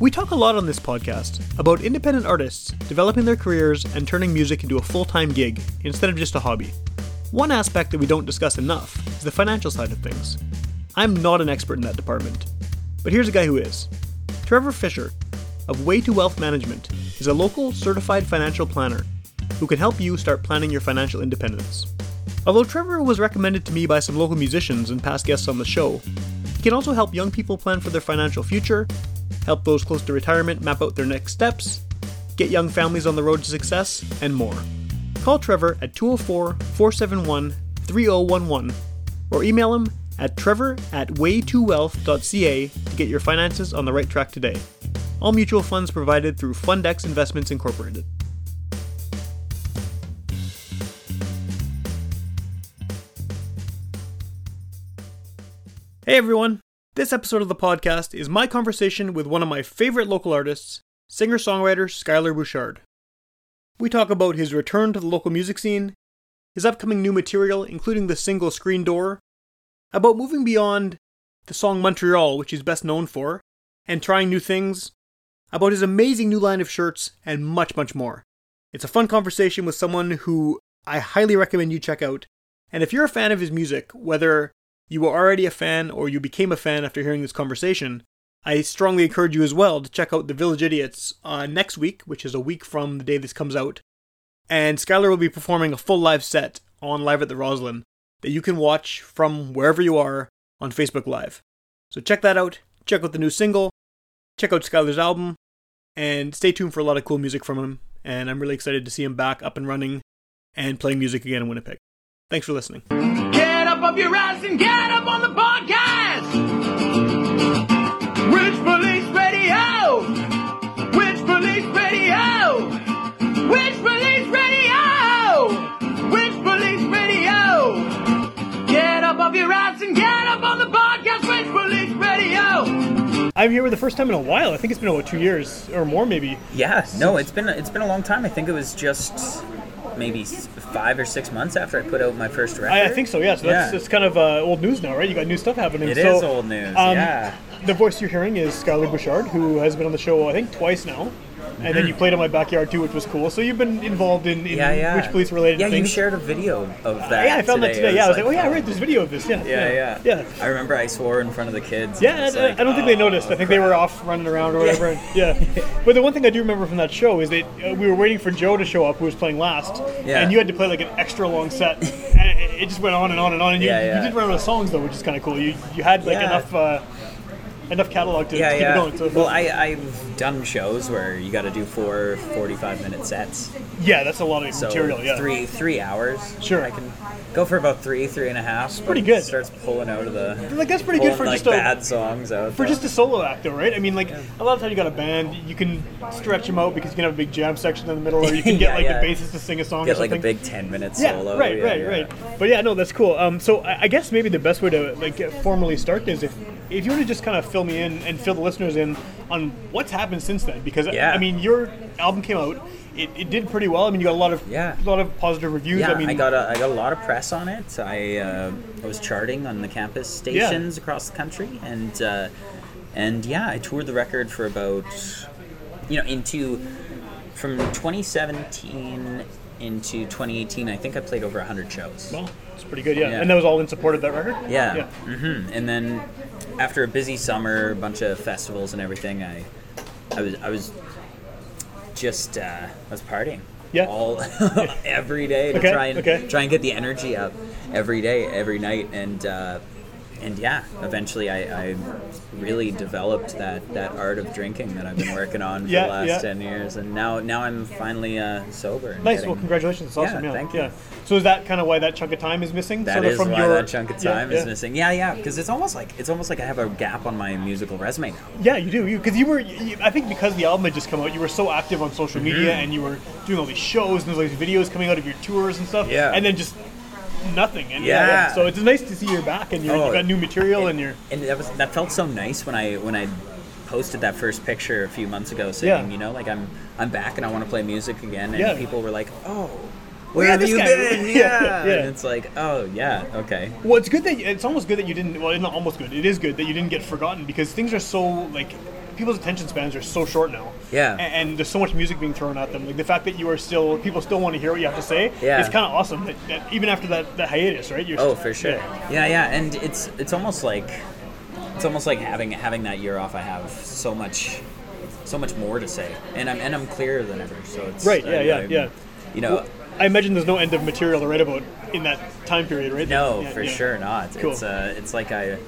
We talk a lot on this podcast about independent artists developing their careers and turning music into a full time gig instead of just a hobby. One aspect that we don't discuss enough is the financial side of things. I'm not an expert in that department, but here's a guy who is. Trevor Fisher of Way to Wealth Management is a local certified financial planner who can help you start planning your financial independence. Although Trevor was recommended to me by some local musicians and past guests on the show, he can also help young people plan for their financial future, help those close to retirement map out their next steps, get young families on the road to success, and more. Call Trevor at 204 471 3011 or email him at trevor at way2wealth.ca to get your finances on the right track today. All mutual funds provided through Fundex Investments Incorporated. Hey everyone! This episode of the podcast is my conversation with one of my favorite local artists, singer songwriter Skylar Bouchard. We talk about his return to the local music scene, his upcoming new material, including the single Screen Door, about moving beyond the song Montreal, which he's best known for, and trying new things, about his amazing new line of shirts, and much, much more. It's a fun conversation with someone who I highly recommend you check out. And if you're a fan of his music, whether you were already a fan or you became a fan after hearing this conversation, I strongly encourage you as well to check out The Village Idiots uh, next week, which is a week from the day this comes out. And Skylar will be performing a full live set on Live at the Roslyn that you can watch from wherever you are on Facebook Live. So check that out, check out the new single, check out Skylar's album, and stay tuned for a lot of cool music from him. And I'm really excited to see him back up and running and playing music again in Winnipeg. Thanks for listening. Get up off your ass and get up on the podcast. Rich Police Radio. Rich Police Radio. Rich Police Radio. Rich Police Radio. Get up off your ass and get up on the podcast. Rich Police Radio. I'm here for the first time in a while. I think it's been about two years or more, maybe. Yeah, no, it's been it's been a long time. I think it was just maybe five or six months after I put out my first record. I, I think so. Yeah. So that's Yeah. it's kind of uh, old news now, right? You got new stuff happening. It so, is old news. um, yeah. The voice you're hearing is Skylar Bouchard, who has been on the show I think twice now. And then you played on my backyard too, which was cool. So you've been involved in, in. Yeah, yeah. witch police related Yeah, you shared a video of that. yeah, I found that today. Yeah, I was like, oh yeah, oh. right, there's a video of this. Yeah, Yeah, yeah, yeah. I remember I swore in front of the kids. Yeah, I, like, I don't think they oh, noticed. I think they were off running around or whatever. Yeah. But the one thing I do remember from that show is that uh, we were waiting for Joe to show up, who was playing last, Yeah. and you had to play like an extra long set, and it, it just went on and on and on. And you, Yeah, yeah. you did run out of songs though, which is kind of cool. You you had like Yeah. enough uh, enough catalog to, Yeah, keep yeah. going. So well, I, I've done shows where you got to do four 45 minute sets. yeah, that's a lot of So material. Yeah. three three hours. Sure. I can go for about three, three and a half. pretty good. Starts pulling out of the. Like that's pretty good for like just a bad songs out. for though. just a solo act, though, right? I mean, like a lot of times you got a band, you can stretch them out because you can have a big jam section in the middle, or you can get Yeah, like yeah. the bassist to sing a song or get like a big 10 minute yeah, solo. right, yeah, right, yeah. right. But yeah, no, that's cool. Um, so I, I guess maybe the best way to like formally start this, if if you were to just kind of fill me in and fill the listeners in on what's happened since then, because Yeah. I mean, your album came out, it, it did pretty well. I mean, you got a lot of Yeah. a lot of positive reviews. Yeah, I mean, I got a, I got a lot of press on it. I, uh, I was charting on the campus stations across the country, and uh, and yeah, I toured the record for about you know into from 2017 into 2018. I think I played over 100 shows. well, it's pretty good, yeah. Yeah. And that was all in support of that record. Yeah. yeah. hmm And then after a busy summer, a bunch of festivals and everything, I I was I was just uh, I was partying. Yeah. All every day to Okay, try and okay. try and get the energy up every day, every night, and uh, and yeah, eventually I, I really developed that, that art of drinking that I've been working on for Yeah, the last yeah. ten years, and now now I'm finally uh, sober. Nice. getting- Well, congratulations. It's awesome. Yeah, Yeah. thank you. yeah. So is that kind of why that chunk of time is missing? That sort of is from why your, that chunk of time yeah. is missing. Yeah, yeah, because it's almost like it's almost like I have a gap on my musical resume now. Yeah, you do. Because you, were, you, I think, because the album had just come out, you were so active on social media, and you were doing all these shows and there's all these videos coming out of your tours and stuff. Yeah. And then just nothing. And Yeah. So it's nice to see you're back and you're, Oh, you got new material and you're. And that was that felt so nice when I when I posted that first picture a few months ago, saying Yeah. you know like I'm I'm back and I want to play music again, and Yeah. people were like, oh. Where yeah, have you guy." been? Yeah, Yeah. yeah. And it's like, oh yeah, okay. Well, it's good that it's almost good that you didn't. Well, it's not almost good. It is good that you didn't get forgotten because things are so like people's attention spans are so short now. Yeah. A- And, there's so much music being thrown at them. Like the fact that you are still people still want to hear what you have to say. Yeah. It's kind of awesome. That, that even after that, that hiatus, right? You're Oh, still- for sure. yeah. Yeah, yeah, and it's it's almost like it's almost like having having that year off. I have so much so much more to say, and I'm and I'm clearer than ever. So it's Right, yeah, I- yeah, I'm- yeah. You know, Well, I imagine there's no end of material to write about in that time period, right? no, Yeah, for yeah. sure not. Cool. It's uh, it's like I.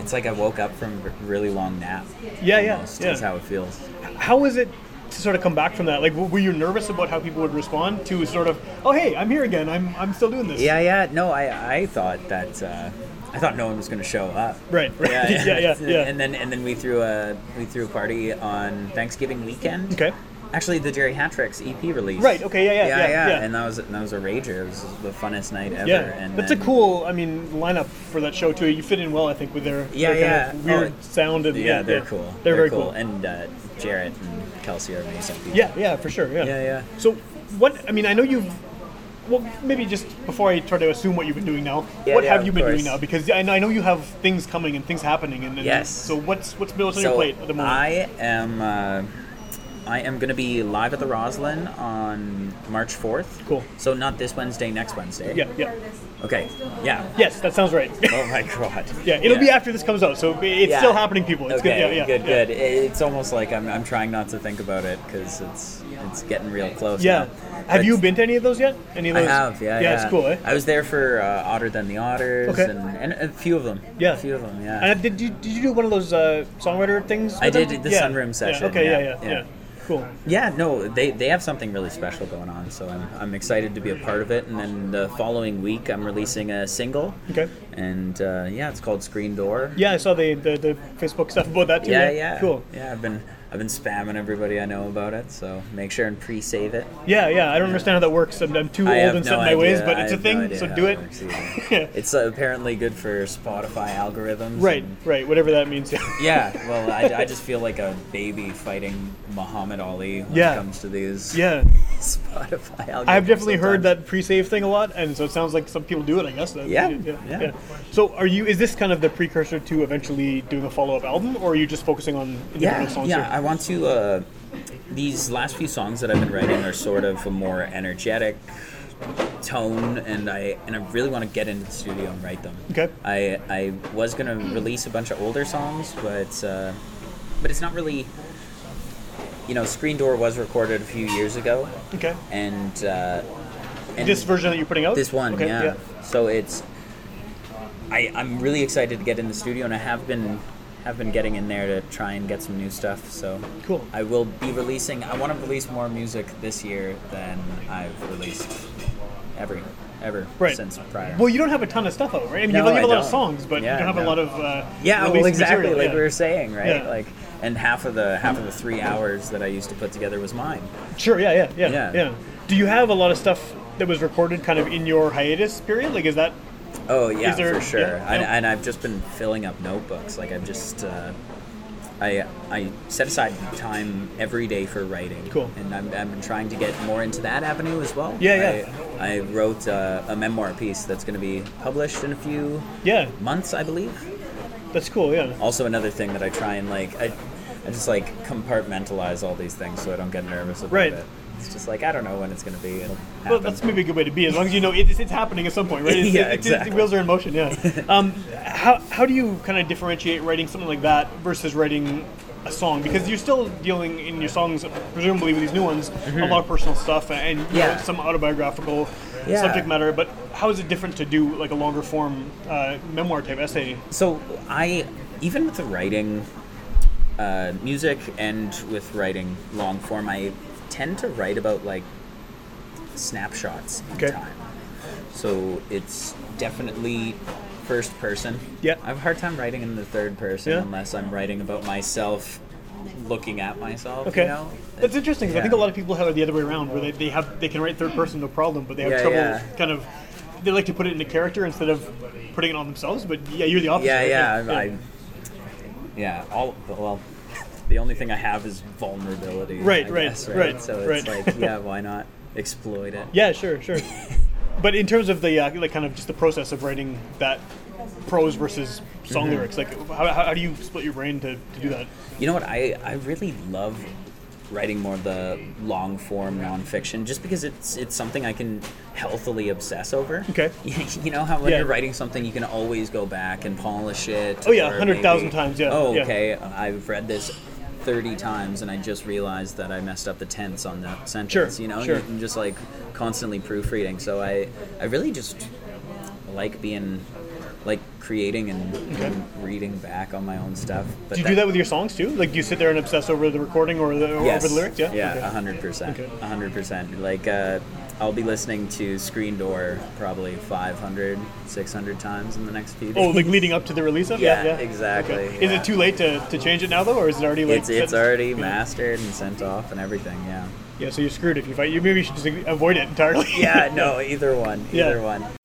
It's like I woke up from a really long nap. Yeah, yeah, almost, yeah. Is how it feels. How was it to sort of come back from that? Like, were you nervous about how people would respond to sort of, oh hey, I'm here again. I'm I'm still doing this. Yeah, yeah. No, I I thought that uh, I thought no one was going to show up. Right. Right. Yeah, Yeah. Yeah. Yeah. And then and then we threw a we threw a party on Thanksgiving weekend. Okay. Actually, the Jerry Hatrix EP release. Right. Okay. Yeah. Yeah. yeah, Yeah. yeah. And that was that was a rager. It was the funnest night ever. Yeah, and that's then, a cool. I mean, lineup for that show too. You fit in well, I think, with their, Yeah, their yeah. weird Oh, sound and Yeah, they're cool. They're, very cool. And uh, Jarrett and Kelsey are amazing people. Yeah, yeah, for sure. Yeah. Yeah, yeah. So, what? I mean, I know you've. Well, maybe just before I try to assume what you've been doing now, Yeah, what yeah, have you been doing now? Because I know, you have things coming and things happening, and, and Yes. So what's what's what's on so your plate at the moment? I am uh, I am going to be live at the Roslyn on March fourth. Cool. So not this Wednesday, next Wednesday. yeah, yeah, Okay. Yeah. yes, that sounds right. Oh my god. yeah, it'll be after this comes out, so it's Yeah. still happening, people. It's okay, good. Yeah, yeah, good, yeah. good. It's almost like I'm, I'm trying not to think about it because it's it's getting real close. Yeah. Have you been to any of those yet? Any of those? I have, yeah, Yeah, yeah. it's cool, eh? I was there for uh, Otter Than the Otters Okay. and, and a few of them. Yeah. a few of them. Yeah. And did you did you do one of those uh, songwriter things? I with them? did the Yeah. sunroom session, Yeah. Okay. Yeah. yeah, Yeah. Cool. Yeah, no, they, they have something really special going on, so I'm, I'm excited to be a part of it. And then the following week, I'm releasing a single. Okay. And uh, yeah, it's called Screen Door. Yeah, I saw the, the, the Facebook stuff about that too. yeah, yeah. Cool. Yeah, I've been I've been spamming everybody I know about it, so make sure and pre-save it. Yeah, yeah. I don't understand how that works. I'm, I'm too I old and set in my ways, but it's a have no thing, so do it yeah. It's uh, apparently good for Spotify algorithms. Right, right. Whatever that means. Yeah, well, I, I just feel like a baby fighting Muhammad Ali when Yeah. it comes to these yeah. Spotify algorithms. I've definitely heard that pre-save thing a lot, and so it sounds like some people do it. I guess. Yeah, yeah, yeah. So, are you? Is this kind of the precursor to eventually doing a follow-up album, or are you just focusing on independent Yeah, songs? yeah. here? I want to. Uh, these last few songs that I've been writing are sort of a more energetic tone, and I and I really want to get into the studio and write them. Okay. I I was gonna release a bunch of older songs, but uh, but it's not really. You know, Screen Door was recorded a few years ago, Okay. and uh, and This version that you're putting out. this one, Okay, yeah. So it's I I'm really excited to get in the studio, and I have been have been getting in there to try and get some new stuff. So Cool. I will be releasing. I want to release more music this year than I've released ever ever Right. since prior. Well, you don't have a ton of stuff out, right? I mean, No, you have, I a lot of don't. songs, but Yeah, you don't have a lot of uh, yeah, well, exactly, material, like yeah. we were saying, right? Yeah. Like, and half of the half of the three hours that I used to put together was mine. Sure. Yeah. Yeah. Yeah. Yeah. Yeah. Do you have a lot of stuff that was recorded kind of in your hiatus period? Like, is that? Oh yeah, there- for sure. yeah, and, yeah. and I've just been filling up notebooks. Like I've just, uh, I I set aside time every day for writing. Cool. And I'm, I've been trying to get more into that avenue as well. Yeah, yeah. I, I wrote uh, a memoir piece that's going to be published in a few Yeah. months, I believe. That's cool. Yeah. Also, another thing that I try and like, I, I just like compartmentalize all these things so I don't get nervous about Right. it. It's just like I don't know when it's going to be. It'll happen. Well, that's maybe a good way to be, as long as you know it's, it's happening at some point, right? It's, Yeah, exactly. the wheels are in motion. Yeah. Um, how how do you kind of differentiate writing something like that versus writing a song? Because you're still dealing in your songs, presumably with these new ones, a lot of personal stuff and you know, Mm-hmm. Yeah. some autobiographical Yeah. subject matter. But how is it different to do like a longer form uh, memoir type essay? So I, even with the writing, uh, music and with writing long form, I tend to write about like snapshots in Okay. time. So it's definitely first person. Yeah. I have a hard time writing in the third person Yeah. unless I'm writing about myself, looking at myself. Okay, You know? that's interesting. 'cause I Yeah. think a lot of people have it the other way around, where they, they have they can write third person no problem, but they have Yeah, trouble kind of. They like to put it in a character instead of putting it on themselves. But yeah, you're the opposite. Yeah, right? yeah, I, yeah. All well, the only thing I have is vulnerability. Right, I right, guess, right, So it's right. like, yeah, why not exploit it? Yeah, sure, sure. but in terms of the uh, like, kind of just the process of writing that prose versus song Mm-hmm. lyrics? Like, how, how do you split your brain to, to do that? You know what? I, I really love writing more of the long form nonfiction just because it's it's something I can healthily obsess over. Okay. you know how when Yeah. you're writing something you can always go back and polish it. Oh, yeah, 100,000 times, yeah, Oh, yeah. okay. I've read this 30 times and I just realized that I messed up the tense on that sentence. Sure, You know, sure. I'm just like constantly proofreading. So I I really just like being like creating and, and reading back on my own stuff. But Do you do that with your songs too? Like, do you sit there and obsess over the recording or, the, or Yes. over the lyrics? Yeah. Yeah, a hundred percent. Okay. a hundred percent. Like, uh, I'll be listening to Screen Door probably 500, 600 times in the next few days. Oh, like leading up to the release of? Yeah, yeah. exactly, Okay. Is yeah. it too late to, to change it now though, or is it already like? it's it's already yeah. mastered and sent off and everything. Yeah. Yeah, so you're screwed if you fight. You maybe should just avoid it entirely. Yeah. No. Either one. Yeah. Either one.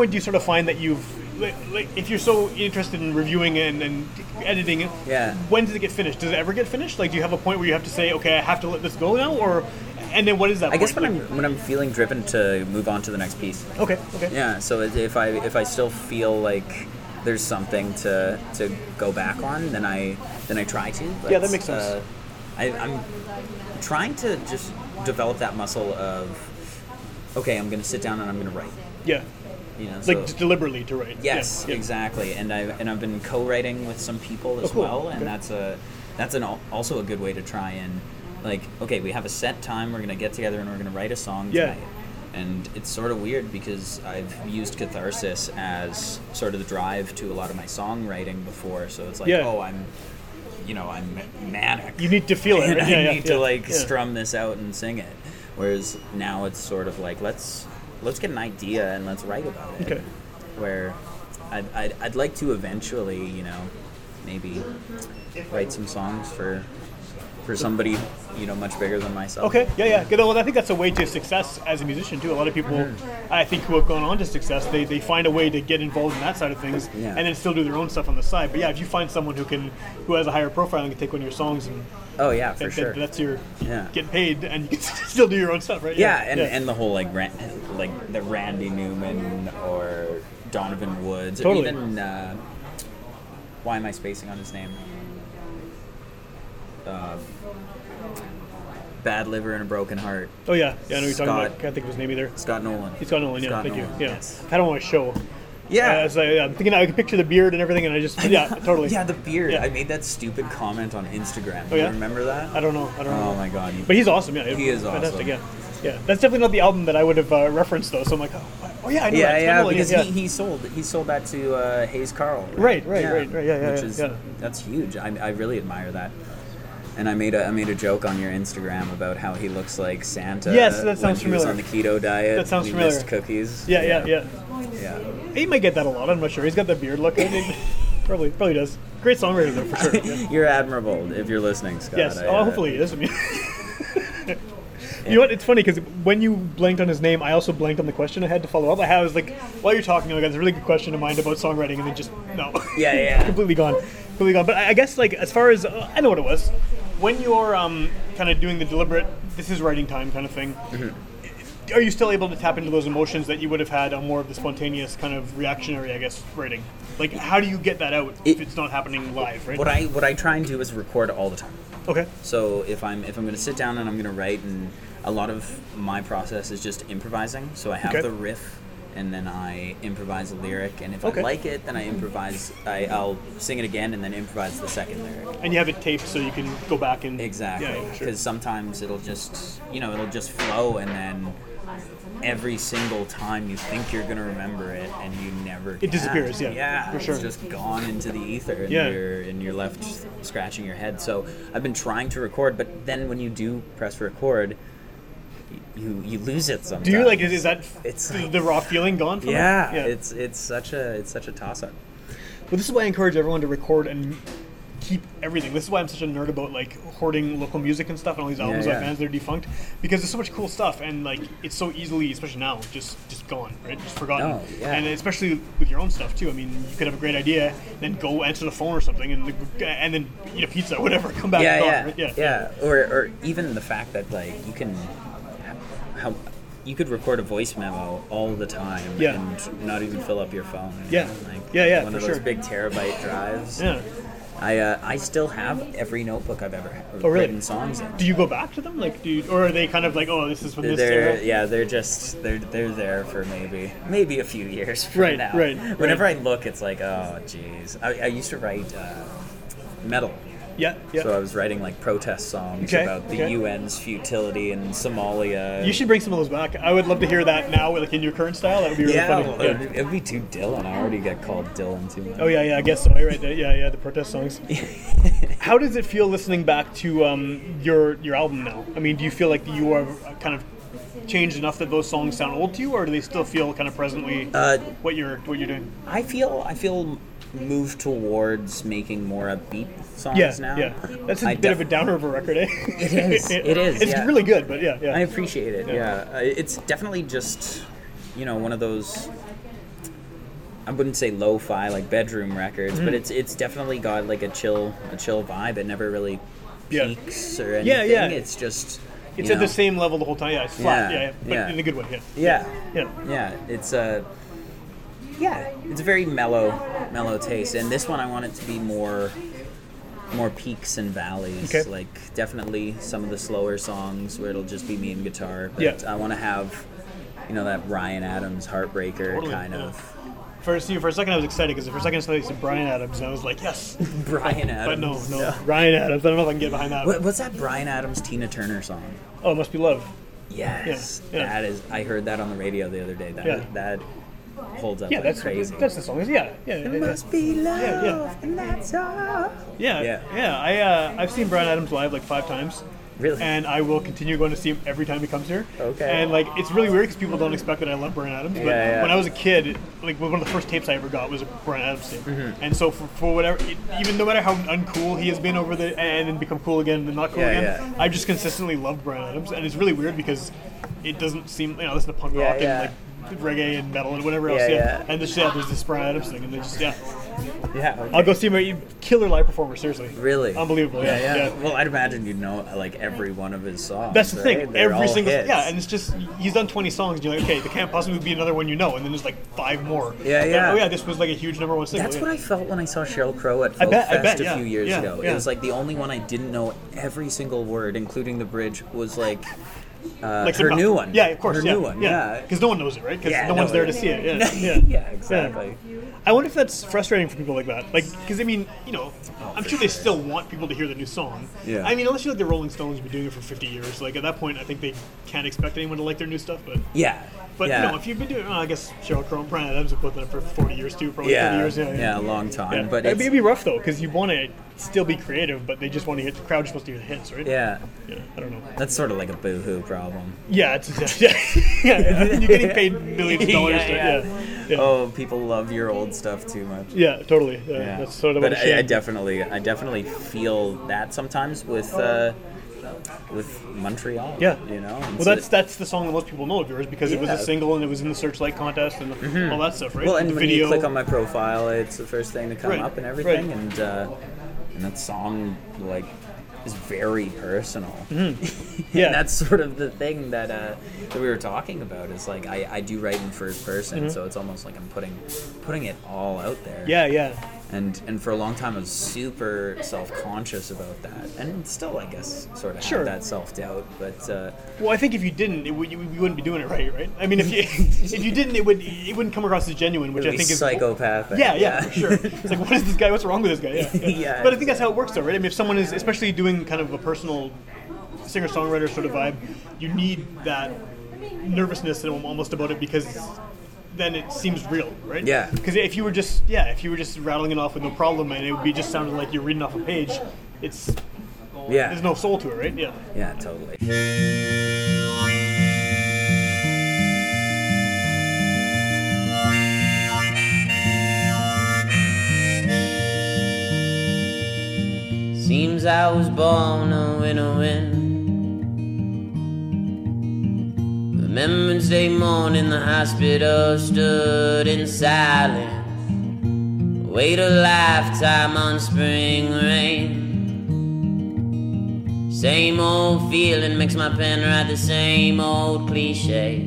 Point do you sort of find that you've, like, like if you're so interested in reviewing and, and editing it, Yeah. when does it get finished? Does it ever get finished? Like, do you have a point where you have to say, okay, I have to let this go now, or, and then what is that? I guess when point? I'm when I'm feeling driven to move on to the next piece. Okay, okay, Yeah. So if I if I still feel like there's something to to go back on, then I then I try to. Yeah, that makes sense. Uh, I, I'm trying to just develop that muscle of okay, I'm going to sit down and I'm going to write. yeah, You know, like so- just deliberately to write. Yes, Yeah, exactly. And I and I've been co-writing with some people as Oh, cool. well, and Okay. that's a that's an also a good way to try and like okay, we have a set time. We're gonna get together and we're gonna write a song Yeah. tonight. And it's sort of weird because I've used catharsis as sort of the drive to a lot of my songwriting before. So it's like, Yeah. oh, I'm, you know, I'm manic. You need to feel it. Right? I Yeah, need yeah, to like yeah. strum this out and sing it. Whereas now it's sort of like let's let's get an idea and let's write about it. Okay. Where I'd, I'd, I'd like to eventually, you know, maybe write some songs for for somebody you know much bigger than myself. Okay, yeah, yeah. Good. Well, I think that's a way to success as a musician too. A lot of people, Mm-hmm. I think, who have gone on to success, they, they find a way to get involved in that side of things, Yeah. and then still do their own stuff on the side. But yeah, if you find someone who can, who has a higher profile and can take one of your songs and Oh yeah, for then- sure. then that's your Yeah. getting paid, and you can still do your own stuff, right? yeah, and, and the whole like Ran- like the Randy Newman or Donovan Woods, Totally. or even uh, why am I spacing on his name? Uh, Bad liver and a broken heart. oh yeah, yeah. I know what you're talking Scott. about. Can't think of his name either. Scott Nolan. He's got Nolan. Yeah, Scott thank Nolan, you. Yeah, yes. I him on my show. Yeah. Uh, so, yeah, I'm thinking I can picture the beard and everything, and I just yeah, totally. Yeah, the beard. Yeah. I made that stupid comment on Instagram. Oh, Do yeah? you remember that? I don't know. I don't know. Oh my god. But he's awesome. Yeah, He is fantastic. awesome. Yeah, yeah. That's definitely not the album that I would have uh, referenced though. So I'm like, oh, oh yeah, I know yeah, that. Yeah, Nolan, because yeah. he, he sold he sold that to uh, Hayes Carll. Right, right, right, right, yeah, yeah, Which yeah, is yeah. that's huge. I, I really admire that. And I made a I made a joke on your Instagram about how he looks like Santa. Yes, that when sounds he was familiar. on the keto diet. That sounds he familiar. Missed cookies. yeah, yeah, yeah. yeah. He might get that a lot. I'm not sure. He's got the beard look. I mean, probably, probably does. Great songwriter though, for sure. Yeah. You're admirable if you're listening, Scott. Yes. I, Oh, uh, hopefully he is. I mean, you know what? It's funny because when you blanked on his name, I also blanked on the question I had to follow up. I was like, while you're talking, I got this really good question in mind about songwriting, and then just no. Yeah, yeah. completely gone, completely gone. But I I guess like as far as uh, I know what it was, when you're um, kind of doing the deliberate, this is writing time kind of thing. Mm-hmm. Are you still able to tap into those emotions that you would have had on more of the spontaneous kind of reactionary, I guess, writing? Like, how do you get that out if it's not happening live, right? What I what I try and do is record all the time. okay. So if I'm if I'm going to sit down and I'm going to write, and a lot of my process is just improvising. So I have Okay. the riff, and then I improvise a lyric, and if Okay. I like it, then I improvise. I, I'll sing it again, and then improvise the second lyric. And you have it taped so you can go back and Exactly, because yeah, sure. sometimes it'll just you know it'll just flow, and then every single time you think you're gonna remember it, and you never. It can. disappears, yeah, yeah, for sure. It's just gone into the ether, and Yeah. you're and you're left scratching your head. So I've been trying to record, but then when you do press record, you you lose it sometimes. Do you like? Is, is that It's the, like- the raw feeling gone from Yeah, it? it's it's such a it's such a toss up. Well, this is why I encourage everyone to record and keep everything. This is why I'm such a nerd about like hoarding local music and stuff and all these albums Yeah, by yeah. bands that are defunct because there's so much cool stuff and like it's so easily, especially now, just just gone, right? Just forgotten. Oh, yeah. And especially with your own stuff too. I mean, you could have a great idea, then go answer the phone or something, and and then eat a pizza, or whatever, come back. yeah, gone, yeah, right? yeah, yeah, Or, or even the fact that like you can, how you could record a voice memo all the time Yeah. and not even fill up your phone. Yeah. like Yeah, yeah, one for of those sure. big terabyte drives. Yeah. I uh, I still have every notebook I've ever Oh, really? written songs in. Do you go back to them, like, do you, or are they kind of like, oh, this is from this They're era? yeah, they're just they're they're there for maybe maybe a few years from Right, now. right, Whenever right. I look, it's like oh jeez. I, I used to write uh, metal. Yeah, yeah. So I was writing like protest songs Okay, about the okay. UN's futility in Somalia. you should bring some of those back. I would love to hear that now, like in your current style. That would be really yeah, funny. well, Yeah. It'd, be too Dylan. I already get called Dylan too much. Oh yeah, yeah, I guess so. You're right. Yeah, yeah, the protest songs. How does it feel listening back to um, your your album now? I mean, do you feel like you are kind of changed enough that those songs sound old to you, or do they still feel kind of presently Uh, what you're what you're doing? I feel I feel moved towards making more upbeat songs Yeah, now. yeah. That's a I bit of a def- downer of a record, eh? It is, it is, It's yeah. really good, but yeah, yeah. I appreciate it. Yeah. Yeah, Uh, it's definitely just you know one of those. I wouldn't say lo-fi like bedroom records, Mm-hmm. but it's it's definitely got like a chill a chill vibe. It never really Yeah. peaks or anything. Yeah, yeah. It's just It's at the same level the whole time. Yeah, it's flat. Yeah, Yeah, yeah, but yeah. in a good way. Yeah. Yeah, Yeah. yeah. It's a yeah. It's a very mellow mellow taste, and this one I want it to be more more peaks and valleys. Okay. Like definitely some of the slower songs where it'll just be me and guitar. But Yeah. I want to have you know that Ryan Adams heartbreaker Totally, kind yeah. of For, see, for a second, I was excited because for a second, I saw you said Bryan Adams, and I was like, yes. Bryan Adams. But no, no, Bryan Adams. I don't know if I can get behind that. What, what's that Bryan Adams Tina Turner song? Oh, it must be love. Yes, Yeah, yeah. that is. I heard that on the radio the other day. That Yeah. that holds up Yeah, like that's crazy. That's the song. Yeah, yeah, yeah. It yeah. must be love, Yeah, yeah. and that's all. Yeah, Yeah. yeah. I uh, I've seen Bryan Adams live like five times. Really? And I will continue going to see him every time he comes here. Okay. And like it's really weird because people don't expect that I love Bryan Adams. But Yeah, yeah. when I was a kid, like one of the first tapes I ever got was a Bryan Adams tape. Mm-hmm. And so for, for whatever, even no matter how uncool he has been over the and then become cool again and then not cool Yeah, again, yeah. I've just consistently loved Bryan Adams. And it's really weird because it doesn't seem you know listen to punk Yeah, rock yeah. and like reggae and metal and whatever else. Yeah, Yeah. yeah. And just yeah, there's this Bryan Adams thing, and they just yeah. Yeah. okay. I'll go see him. a Killer live performer, seriously. Really? Unbelievable. Yeah, yeah, yeah. Well, I'd imagine you'd know like every one of his songs. That's the right? thing. They're Every single hits. yeah, and it's just he's done 20 songs. And you're like, okay, there can't possibly be another one you know, and then there's like five more. Yeah, yeah. Oh yeah, this was like a huge number one single. That's yeah. what I felt when I saw Sheryl Crow at I Folk bet- I Fest bet, a few years yeah, ago. yeah. It was like the only one I didn't know every single word, including the bridge, was like, uh, Like her new one. Yeah, of course. Her yeah, new one. Yeah. Because no one knows it, right? Because Yeah, no one's there to see it. Yeah, yeah. yeah, exactly. I wonder if that's frustrating for people like that. Like, because I mean, you know, I'm for sure they sure. still want people to hear the new song. Yeah. I mean, unless you're like the Rolling Stones, who've been doing it for 50 years. Like at that point, I think they can't expect anyone to like their new stuff. But Yeah. but yeah. you know, if you've been doing, well, I guess Sheryl Crow and Bryan Adams have put that for 40 years too, probably yeah, 30 years. Yeah, yeah, a long time. Yeah. But it'd be, it'd be rough though, because you want to still be creative, but they just want to hit the crowd. Just supposed to hear the hits, right? yeah, Yeah, I don't know. that's sort of like a boohoo problem. Yeah, it's yeah, yeah, yeah. You're getting paid millions of dollars. Yeah, to, yeah. yeah, yeah. Oh, people love your old stuff too much. Yeah, totally. Yeah, Yeah. That's sort of but I, I definitely, I definitely feel that sometimes with uh, with Montreal. Yeah. you know. And Well, so- that's that's the song that most people know of yours because it was a Mm-hmm. single and it was in the Searchlight contest and all that stuff, right? well, and the when you click on my profile, it's the first thing to come Right, up and everything, right. and uh, and that song like is very personal. yeah, And that's sort of the thing that uh, that we were talking about. Is like I, I do write in first person, so it's almost like I'm putting putting it all out there. Mm-hmm. yeah, yeah. And and for a long time I was super self conscious about that, and still I guess sort of Sure. have that self doubt. But uh, Well, I think if you didn't, it would, you, you wouldn't be doing it right, right? I mean, if you if you didn't, it would it wouldn't come across as genuine, which I think is psychopathic. Yeah, yeah, for sure. It's like, what is this guy? What's wrong with this guy? Yeah, yeah. Yeah, But I think that's how it works, though, right? I mean, if someone is, especially doing kind of a personal singer-songwriter sort of vibe, you need that nervousness and almost about it because then it seems real, right? Yeah. Because if you were just, yeah, if you were just rattling it off with no problem, and it would be just sounding like you're reading off a page, it's yeah, there's no soul to it, right? Yeah. yeah, totally. Seems I was born a winner Remembrance Day morning, the hospital stood in silence. Wait a lifetime on spring rain. Same old feeling makes my pen write the same old cliche.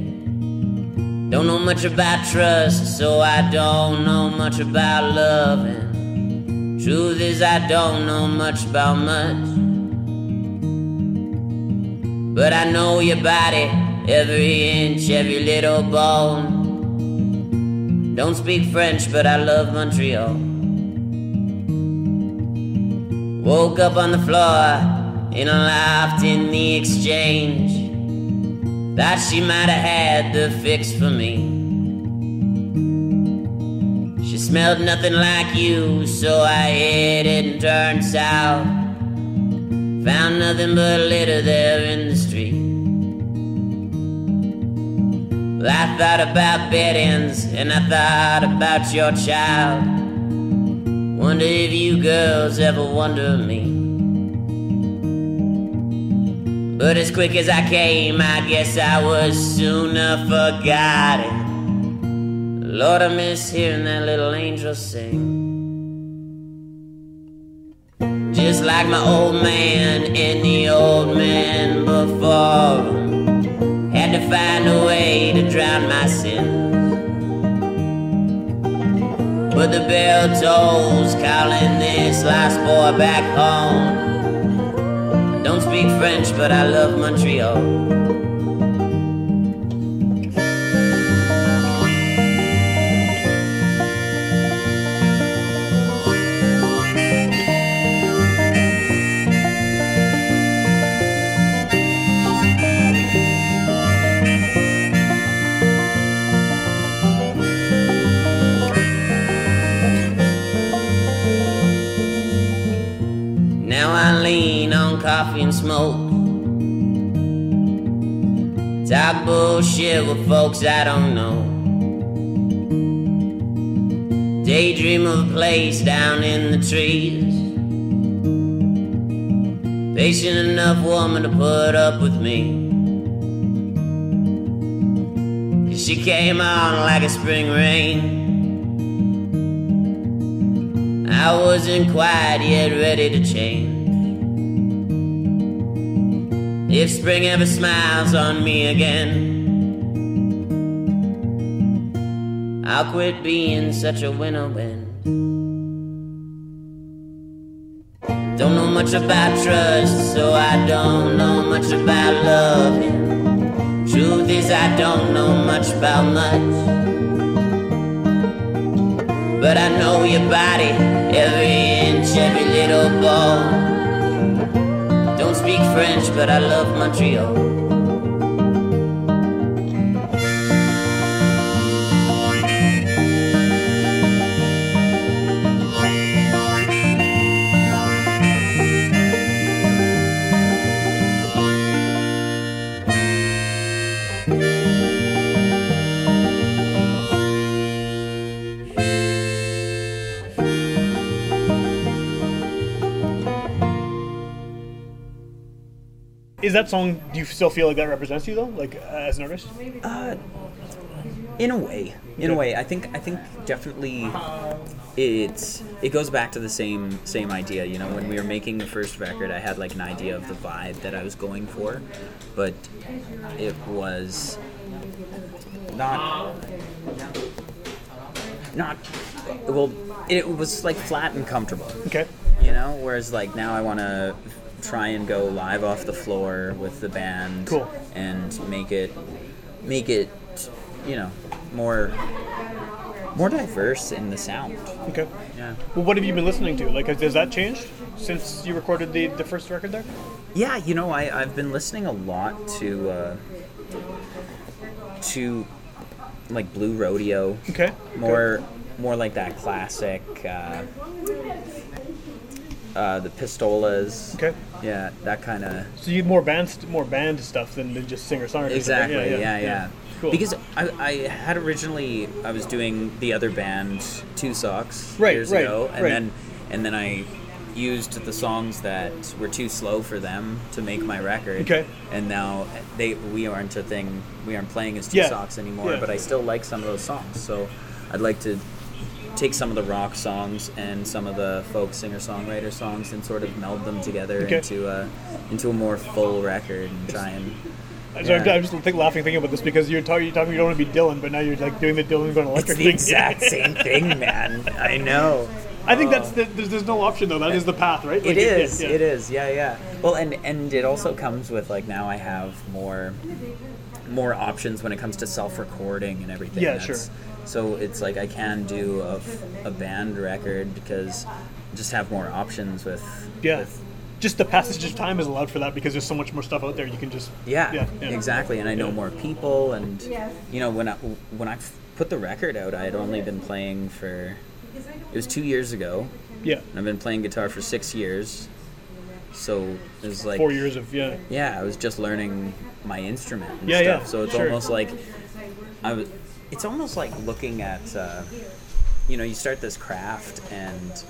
Don't know much about trust, so I don't know much about loving. Truth is, I don't know much about much. But I know your body, every inch, every little bone. Don't speak French, but I love Montreal. Woke up on the floor in a loft in the exchange. Thought she might have had the fix for me. She smelled nothing like you, so I it and turned south. Found nothing but litter there in the street. I thought about bed ends and I thought about your child. Wonder if you girls ever wonder me. But as quick as I came, I guess I was sooner forgotten. Lord, I miss hearing that little angel sing. Just like my old man and the old man before to find a way to drown my sins. But the bell tolls calling this last boy back home. I don't speak French, but I love Montreal. Coffee and smoke. Talk bullshit with folks I don't know. Daydream of a place down in the trees. Patient enough woman to put up with me. 'Cause she came on like a spring rain. I wasn't quite yet ready to change. If spring ever smiles on me again, I'll quit being such a winner wind. Don't know much about trust, so I don't know much about loving. Truth is, I don't know much about much. But I know your body, every inch, every little bone. French, but I love Montreal. Is that song? Do you still feel like that represents you though, like uh, as an artist? Uh, in a way in a way i think i think definitely it's it goes back to the same same idea you know when we were making the first record i had like an idea of the vibe that i was going for but it was not not well it was like flat and comfortable Okay. you know whereas like now i want to try and go live off the floor with the band Cool. and make it make it you know more more diverse in the sound Okay. yeah Well, what have you been listening to? Like, has, has that changed since you recorded the, the first record there? yeah you know I, i've been listening a lot to uh to like blue rodeo Okay. more more like that classic uh uh, the pistolas, Okay. Yeah, that kind of So you more band more band stuff than, than just singer songwriter. Exactly. Yeah, yeah. Cool. Because I, I had originally I was doing the other band Two Socks Right, years right, ago, and right. then and then I used the songs that were too slow for them to make my record. Okay. And now they we aren't a thing. We aren't playing as Two Yeah, Socks anymore. yeah. But I still like some of those songs. So I'd like to take some of the rock songs and some of the folk singer songwriter songs and sort of meld them together Okay. into a into a more full record and try and So I'm, yeah. I'm just think, laughing thinking about this because you're talking, you're talking, you don't want to be Dylan, but now you're like doing the Dylan going electric It's the thing. exact same thing, man. I know. I think that's oh. the, there's, there's no option though. That is the path, right? Like, It is. yeah, yeah. It is. Yeah, yeah. Well, and and it also comes with like now I have more more options when it comes to self-recording and everything. Yeah, That's- sure. So it's like I can do a band record because I just have more options with. Yeah. with- Just the passage of time is allowed for that because there's so much more stuff out there. You can just yeah, yeah, yeah. exactly. And I know Yeah. more people, and you know when I when I put the record out, I had only been playing for. It was two years ago. Yeah, and I've been playing guitar for six years. So it was like four years of yeah. Yeah, I was just learning my instrument and Yeah, stuff. yeah, so it's sure. almost like I was. It's almost like looking at, uh, you know, you start this craft and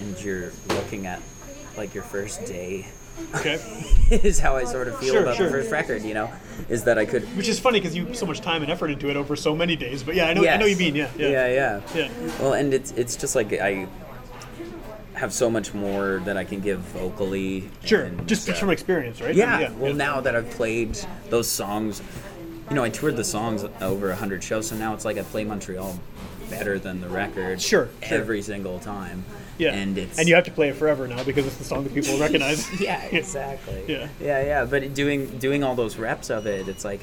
and you're looking at like your first day Okay. is how I sort of feel Sure, about sure. the first record. You know, is that I could. Which is funny because you put so much time and effort into it over so many days. But yeah, I know, I know you mean. Yeah, yeah, yeah, yeah. Yeah. Well, and it's it's just like I have so much more that I can give vocally. Sure, and, just uh, from experience, right? Yeah. Well, now that I've played those songs, you know, I toured the songs over hundred shows, so now it's like I play Montreal better than the record. Sure, sure. Every single time. yeah, And it's and you have to play it forever now because it's the song that people recognize. yeah, exactly. Yeah. yeah, yeah. But doing doing all those reps of it, it's like,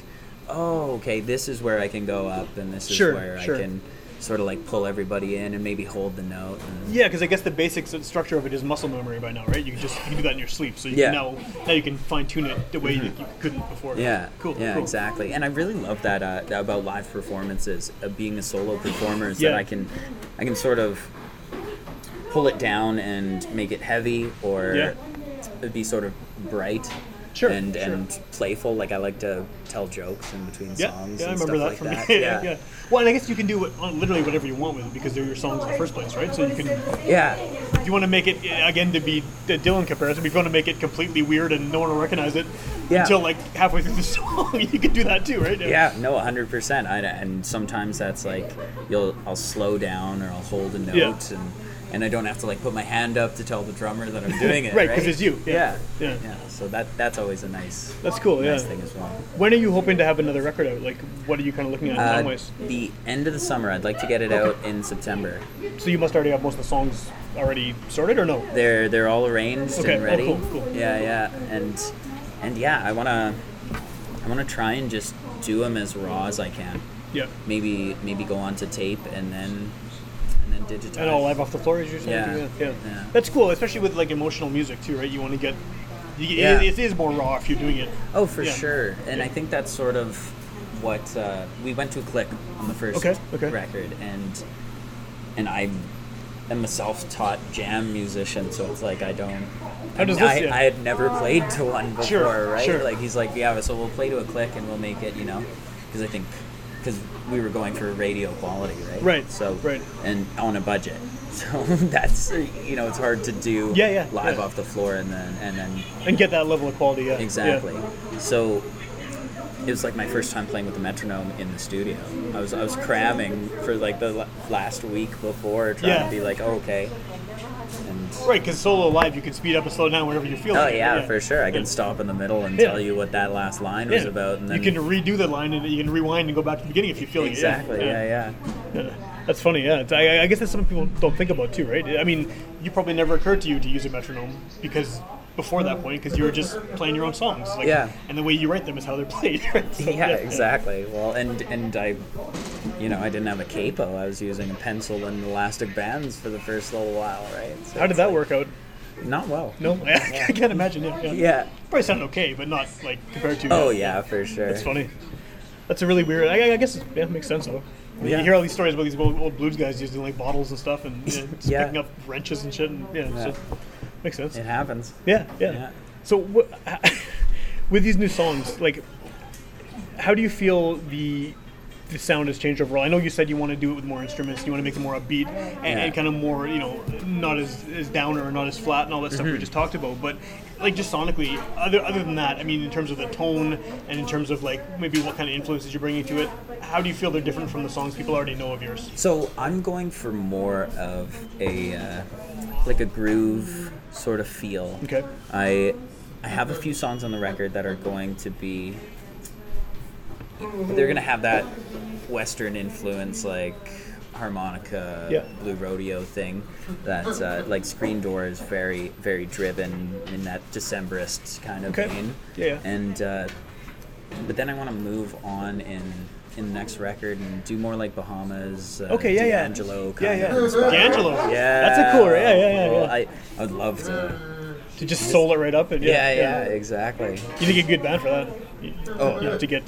oh, okay, this is where I can go up, and this is Sure, where. I can sort of like pull everybody in and maybe hold the note. And, Yeah, because I guess the basic structure of it is muscle memory by now, right? You can just you can do that in your sleep, so you Yeah. Mm-hmm. can now now you can fine tune it the way that you couldn't before. Yeah, cool. Yeah, cool. exactly. And I really love that uh, that about live performances, of being a solo performer, is Yeah. that I can, I can sort of pull it down and make it heavy, or Yeah. be sort of bright. Sure, and sure. and playful. Like I like to tell jokes in between Yeah, songs. yeah, I and remember that stuff from like me. that. yeah, yeah. Well, and I guess you can do what, uh, literally whatever you want with it because they're your songs in the first place, right? So you can, Yeah. if you want to make it again to be the Dylan comparison, if you want to make it completely weird and no one will recognize it Yeah. until like halfway through the song, you can do that too, right? Yeah, no, hundred percent. And sometimes that's like you'll I'll slow down or I'll hold a note Yeah. and and I don't have to like put my hand up to tell the drummer that I'm doing it. Right, right, 'cause it's you. Yeah. Yeah. Yeah. So that that's always a nice That's cool. nice yeah. thing as well. When are you hoping to have another record out? Like, what are you kind of looking at Uh, the end of the summer, I'd like to get it out in September. So you must already have most of the songs already sorted, or no? They're they're all arranged Okay, and oh, ready. cool, cool. Yeah, yeah, and and yeah, I wanna I wanna try and just do them as raw as I can. Yeah. Maybe maybe go on to tape and then and then digitize. And all live off the floor, as you're saying. Yeah, yeah. yeah. That's cool, especially with like emotional music too, right? You want to get. You, Yeah. it, it is more raw if you're doing it. Oh, for Yeah. sure. And I think that's sort of what uh, we went to a click on the first Okay, okay. record, and and I am a self-taught jam musician, so it's like I don't. How does I, this- yeah. I had never played to one before, Sure, right? sure. Like he's like, yeah, so we'll play to a click and we'll make it, you know, because I think because we were going for radio quality, right? Right, So right. and on a budget. So that's you know it's hard to do Yeah, yeah, live yeah. off the floor and then and then And get that level of quality. Yeah. Exactly. Yeah. So it was like my first time playing with the metronome in the studio. I was I was cramming for like the last week before, trying Yeah. to be like, oh, okay. And Right, because solo live, you can speed up and slow down whenever you feel oh like it, yeah, for sure. I can Yeah. stop in the middle and Yeah. tell you what that last line was about, and then you can redo the line and you can rewind and go back to the beginning if you feel exactly, like it. yeah, yeah. yeah. That's funny, yeah. I, I guess that's something people don't think about too, right? I mean, you probably never occurred to you to use a metronome because before that point, because you were just playing your own songs. Like, Yeah. And the way you write them is how they're played. Right? So, yeah, exactly. Well, and and I, you know, I didn't have a capo. I was using a pencil and elastic bands for the first little while, right? So How did that like- work out? Not well. No, I can't imagine. Yeah, yeah. Yeah. Probably sounded okay, but not like compared to. Oh yeah, for sure. That's funny. That's a really weird. I, I guess it yeah, makes sense though. Yeah. You hear all these stories about these old, old blues guys using like bottles and stuff, and you know, Yeah. picking up wrenches and shit. And, yeah, Yeah. So, makes sense. It happens. Yeah, yeah. Yeah. So, wh- with these new songs, like, how do you feel the the sound has changed overall? I know you said you want to do it with more instruments, you want to make it more upbeat and, Yeah. and kind of more, you know, not as, as downer or not as flat and all that stuff Mm-hmm. we just talked about. But like just sonically, other other than that, I mean, in terms of the tone and in terms of like maybe what kind of influences you're bringing to it, how do you feel they're different from the songs people already know of yours? So I'm going for more of a uh, like a groove sort of feel. Okay. I I have a few songs on the record that are going to be they're gonna have that western influence like harmonica Yeah. blue rodeo thing that uh, like screen door is very very driven in that decemberist kind of Okay. vein Yeah, yeah. and uh, but then i want to move on in in the next record and do more like bahamas uh, Okay, yeah, yeah. D'Angelo Yeah, kind yeah. of. D'Angelo. yeah That's a cool. Yeah, yeah, yeah. Well, yeah. I, I would love to to just soul it right up and yeah yeah, yeah, exactly You need a good band for that. You, Oh, you have to get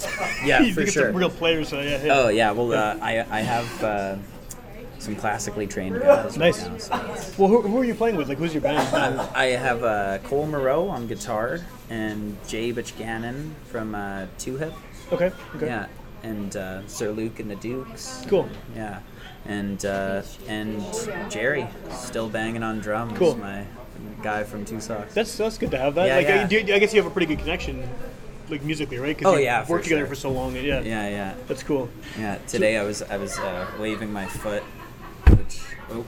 Yeah, you for get sure. some real players. So yeah, yeah. Oh yeah, well uh, I I have uh, some classically trained guys. Nice. Right now, so Well, who, who are you playing with? Like, who's your band? I have uh, Cole Moreau on guitar and Jay Butch Gannon from uh, Two Hip. okay, okay. Yeah, and uh, Sir Luke and the Dukes. Cool. Yeah, and uh, and Jerry still banging on drums. Cool. My guy from Two Socks. That's that's good to have that. Yeah, like, yeah. I, do- I guess you have a pretty good connection, like musically, right? 'Cause Oh, you yeah, for worked together sure. for so long. Yeah, yeah, yeah, that's cool. yeah. Today I was I was uh, waving my foot, which oh,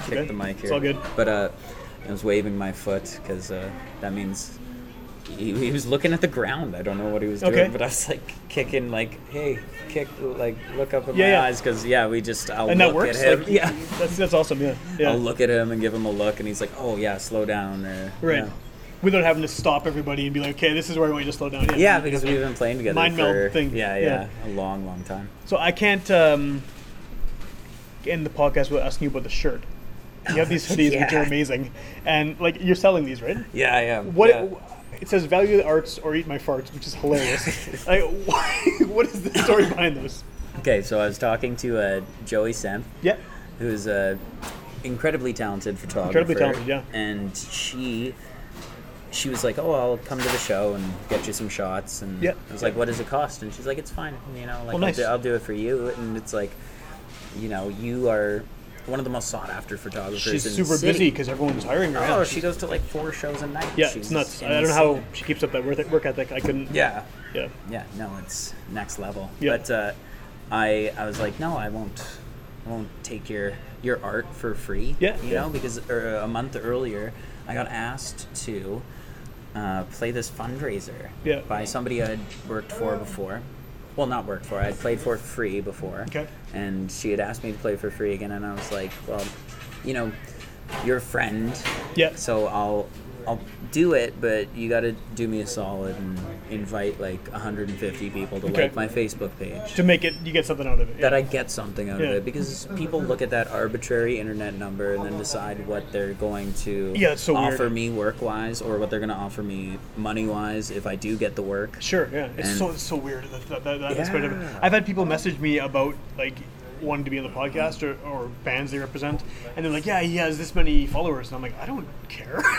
kicked Okay. the mic here. It's all good. But uh, I was waving my foot because uh, that means. He, he was looking at the ground. I don't know what he was doing, Okay. but I was like kicking, like, "Hey, kick, like, look up at Yeah, my yeah. eyes," because yeah, we just I'll And look that works. at him. Like, yeah, that's that's awesome. Yeah, yeah. I'll look at him and give him a look, and he's like, "Oh yeah, slow down." Or, right. Yeah. Without having to stop everybody and be like, okay, this is where I want you to slow down. Yeah, Yeah, because we've been playing together Mind meld for thing, Yeah, yeah. yeah, a long, long time. So I can't um, end the podcast without asking you about the shirt. You have these hoodies which are amazing, and like you're selling these, right? Yeah, I am. What yeah. it says, value the arts or eat my farts, which is hilarious. like, why, what is the story behind those? Okay, so I was talking to uh, Joey Semp, Yeah, who's a incredibly talented photographer. Incredibly talented, yeah. And she she was like, "Oh, I'll come to the show and get you some shots." And Yeah. I was like, "What does it cost?" And she's like, "It's fine. You know, like Well, nice. I'll, do, I'll do it for you." And it's like, you know, you are one of the most sought after photographers. she's super busy because everyone's hiring her. Oh, yeah. she goes to like four shows a night. yeah, She's it's nuts. I don't know how she keeps up that work work ethic. I couldn't. Yeah. yeah. Yeah, no, it's next level. Yeah. But uh, I I was like, no, I won't I won't take your your art for free. Yeah, You yeah. know, because uh, a month earlier I got asked to uh, play this fundraiser Yeah. by somebody I'd worked for before. Well, not worked for. I'd played for free before. Okay. And she had asked me to play for free again, and I was like, well, you know, you're a friend, Yeah. so I'll I'll do it, but you got to do me a solid and invite like 150 people to Okay. like my Facebook page. To make it, you get something out of it. that. I get something out Yeah. of it because people look at that arbitrary internet number and then decide what they're going to Yeah, so weird. offer me work wise or what they're going to offer me money wise if I do get the work. Sure, yeah. It's And- so it's so weird that, that, that, that aspect of. Yeah. I've had people message me about like wanting to be on the podcast or, or bands they represent, and they're like, "Yeah, he has this many followers," and I'm like, "I don't care."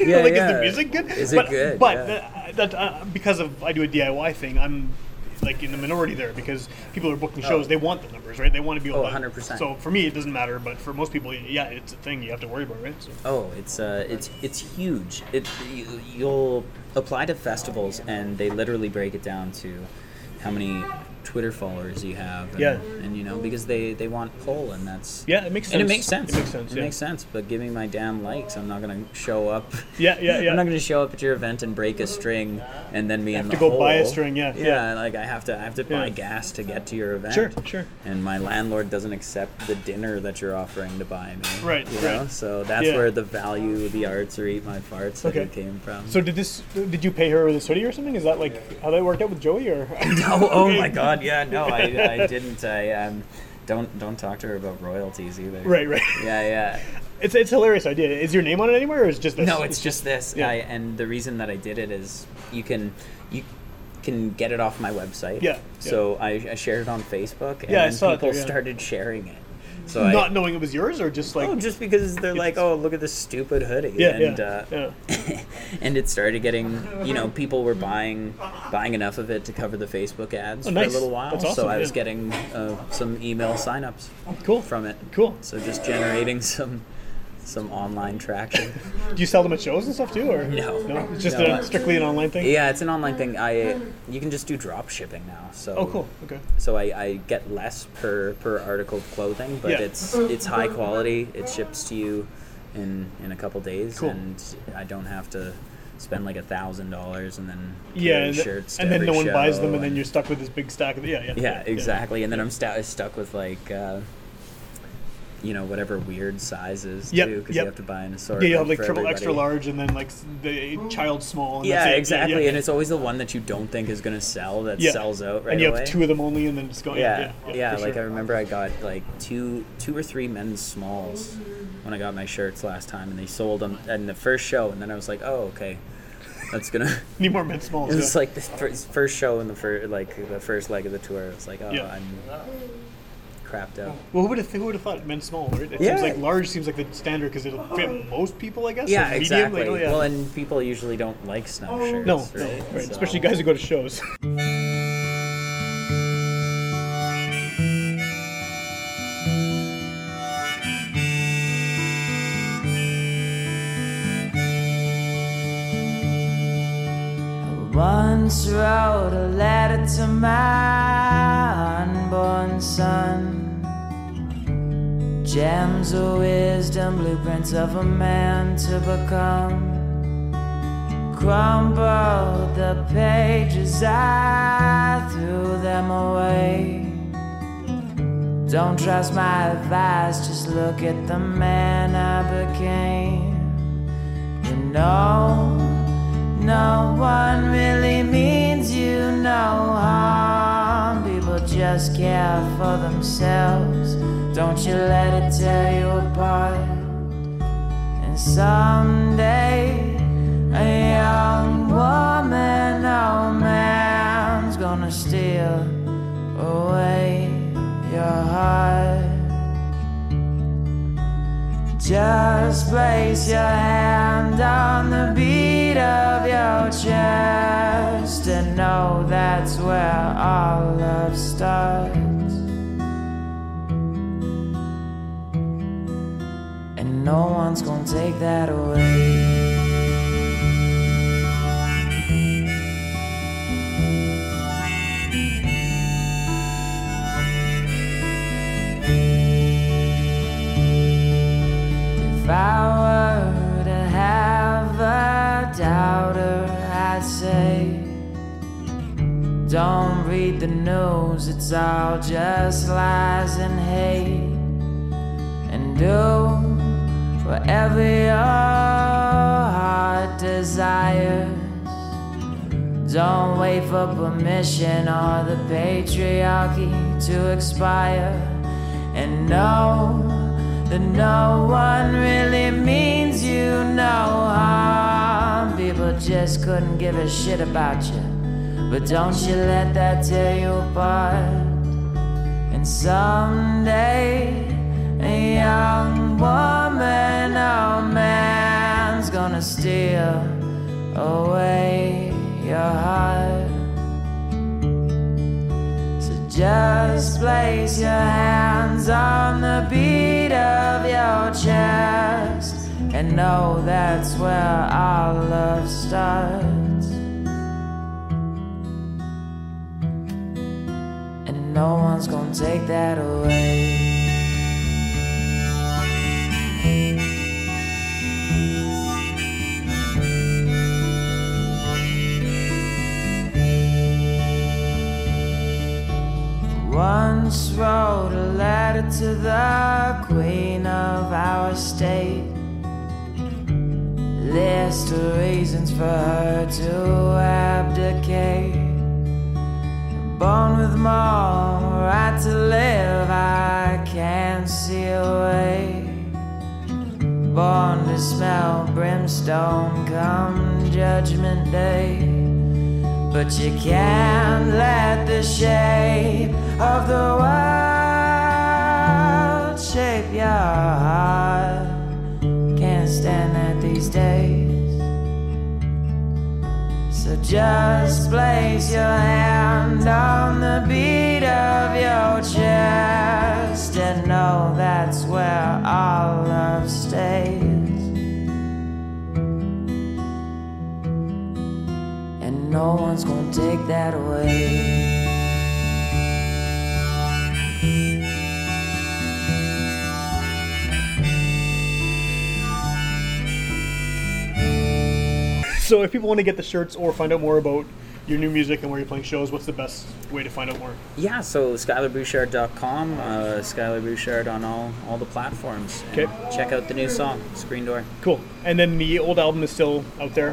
Yeah, like, is yeah. the music good? Is it but, good? But Yeah. that, that uh, because of I do a DIY thing, I'm like in the minority there because people are booking shows. Oh. They want the numbers, right? They want to be able Oh, 100%. So for me, it doesn't matter, but for most people, yeah, it's a thing you have to worry about, right? So. Oh, it's uh, it's it's huge. It you, you'll apply to festivals and they literally break it down to how many Twitter followers you have. And, Yeah. and you know because they they want pull and that's Yeah, it makes sense. And it makes sense. It makes sense. It yeah. makes sense. But give me my damn likes. I'm not gonna show up. Yeah, yeah, yeah. I'm not gonna show up at your event and break a string and then be in have the to go buy a string, yeah, yeah. yeah. Like I have to. I have to buy Yeah. gas to get to your event. Sure, sure. And my landlord doesn't accept the dinner that you're offering to buy me. Right, You know. right. So that's where the value of the arts or eat my farts Okay. came from. So did this? Did you pay her with this hoodie or something? Is that like how that worked out with Joey or? Oh, oh my God! Yeah, no, I, I didn't. I um, don't don't talk to her about royalties either. Right, right. Yeah, yeah. It's it's hilarious idea. Is your name on it anywhere, or is it just this? No, it's just this. Yeah. I, and the reason that I did it is you can you can get it off my website. Yeah, So I, I shared it on Facebook, and Yeah, I then saw it people there, yeah. started sharing it. So I, not knowing it was yours, or just like Oh, just because they're like, oh, look at this stupid hoodie, yeah, and yeah, uh, yeah. and it started getting, you know, people were buying buying enough of it to cover the Facebook ads Oh, for nice. a little while. Awesome, so I was getting uh, some email signups Cool. from it. Cool. So just generating some some online traction. Do you sell them at shows and stuff too, or No. No, it's just No. a, strictly an online thing. yeah, it's an online thing. I you can just do drop shipping now. So Oh, cool. Okay. So I, I get less per per article of clothing, but Yeah. it's it's high quality. It ships to you in in a couple days, Cool. and I don't have to spend like a thousand dollars and then Yeah, and, shirts. and then no one buys them, show and then you're stuck with this big stack of yeah, yeah. yeah, exactly. And then I'm stu- stuck with like. Uh, you know whatever weird sizes Yep, too, because yep. you have to buy an Yeah, assortment. you have like triple, extra large, and then like the child small. And Yeah, that's exactly. Yeah, And it's always the one that you don't think is going to sell that yeah. sells out right and you away. have two of them only, and then just go. yeah, Yeah, yeah. like I remember I got like two, two or three men's smalls when I got my shirts last time, and they sold them in the first show, and then I was like, oh, okay, that's gonna. need more men's smalls. It was yeah. like the first, show in the first, like the first leg of the tour. It was like, oh, Yeah. I'm crapped out. Well, who would have who would have thought it meant small? Right? It yeah. seems like large seems like the standard because it'll fit oh. most people, I guess. Yeah, medium, exactly. Like, oh, yeah. Well, and people usually don't like snow oh. shirts. No, right? no, right. So. especially guys who go to shows. once wrote a letter to my unborn son. Gems of wisdom, blueprints of a man to become. Crumbled the pages, I threw them away. Don't trust my advice, just look at the man I became. You know, no one really means you no harm. People just care for themselves. Don't you let it tear you apart. And someday, a young woman, oh man's gonna steal away your heart. Just place your hand on the beat of your chest and know that's where all love starts. No one's gonna take that away. If I were to have a doubter, I'd say, Don't read the news, it's all just lies and hate. And do whatever your heart desires. Don't wait for permission or the patriarchy to expire. And know that no one really means you no harm. People just couldn't give a shit about you. But don't you let that tear you apart. And someday, a young gonna steal away your heart. So just place your hands on the beat of your chest and know that's where our love starts. And no one's gonna take that away. Once wrote a letter to the queen of our state. List of reasons for her to abdicate. Born with more right to live, I can't see a way. Born to smell brimstone come judgment day. But you can't let the shape of the wild shape your heart. Can't stand that these days. So just place your hand on the beat of your chest and know that's where all love stays. And no one's gonna take that away. So, if people want to get the shirts or find out more about your new music and where you're playing shows, what's the best way to find out more? Yeah, so SkylarBouchard.com, uh, Skylar Bouchard on all, all the platforms. Okay. Check out the new song, Screen Door. Cool. And then the old album is still out there.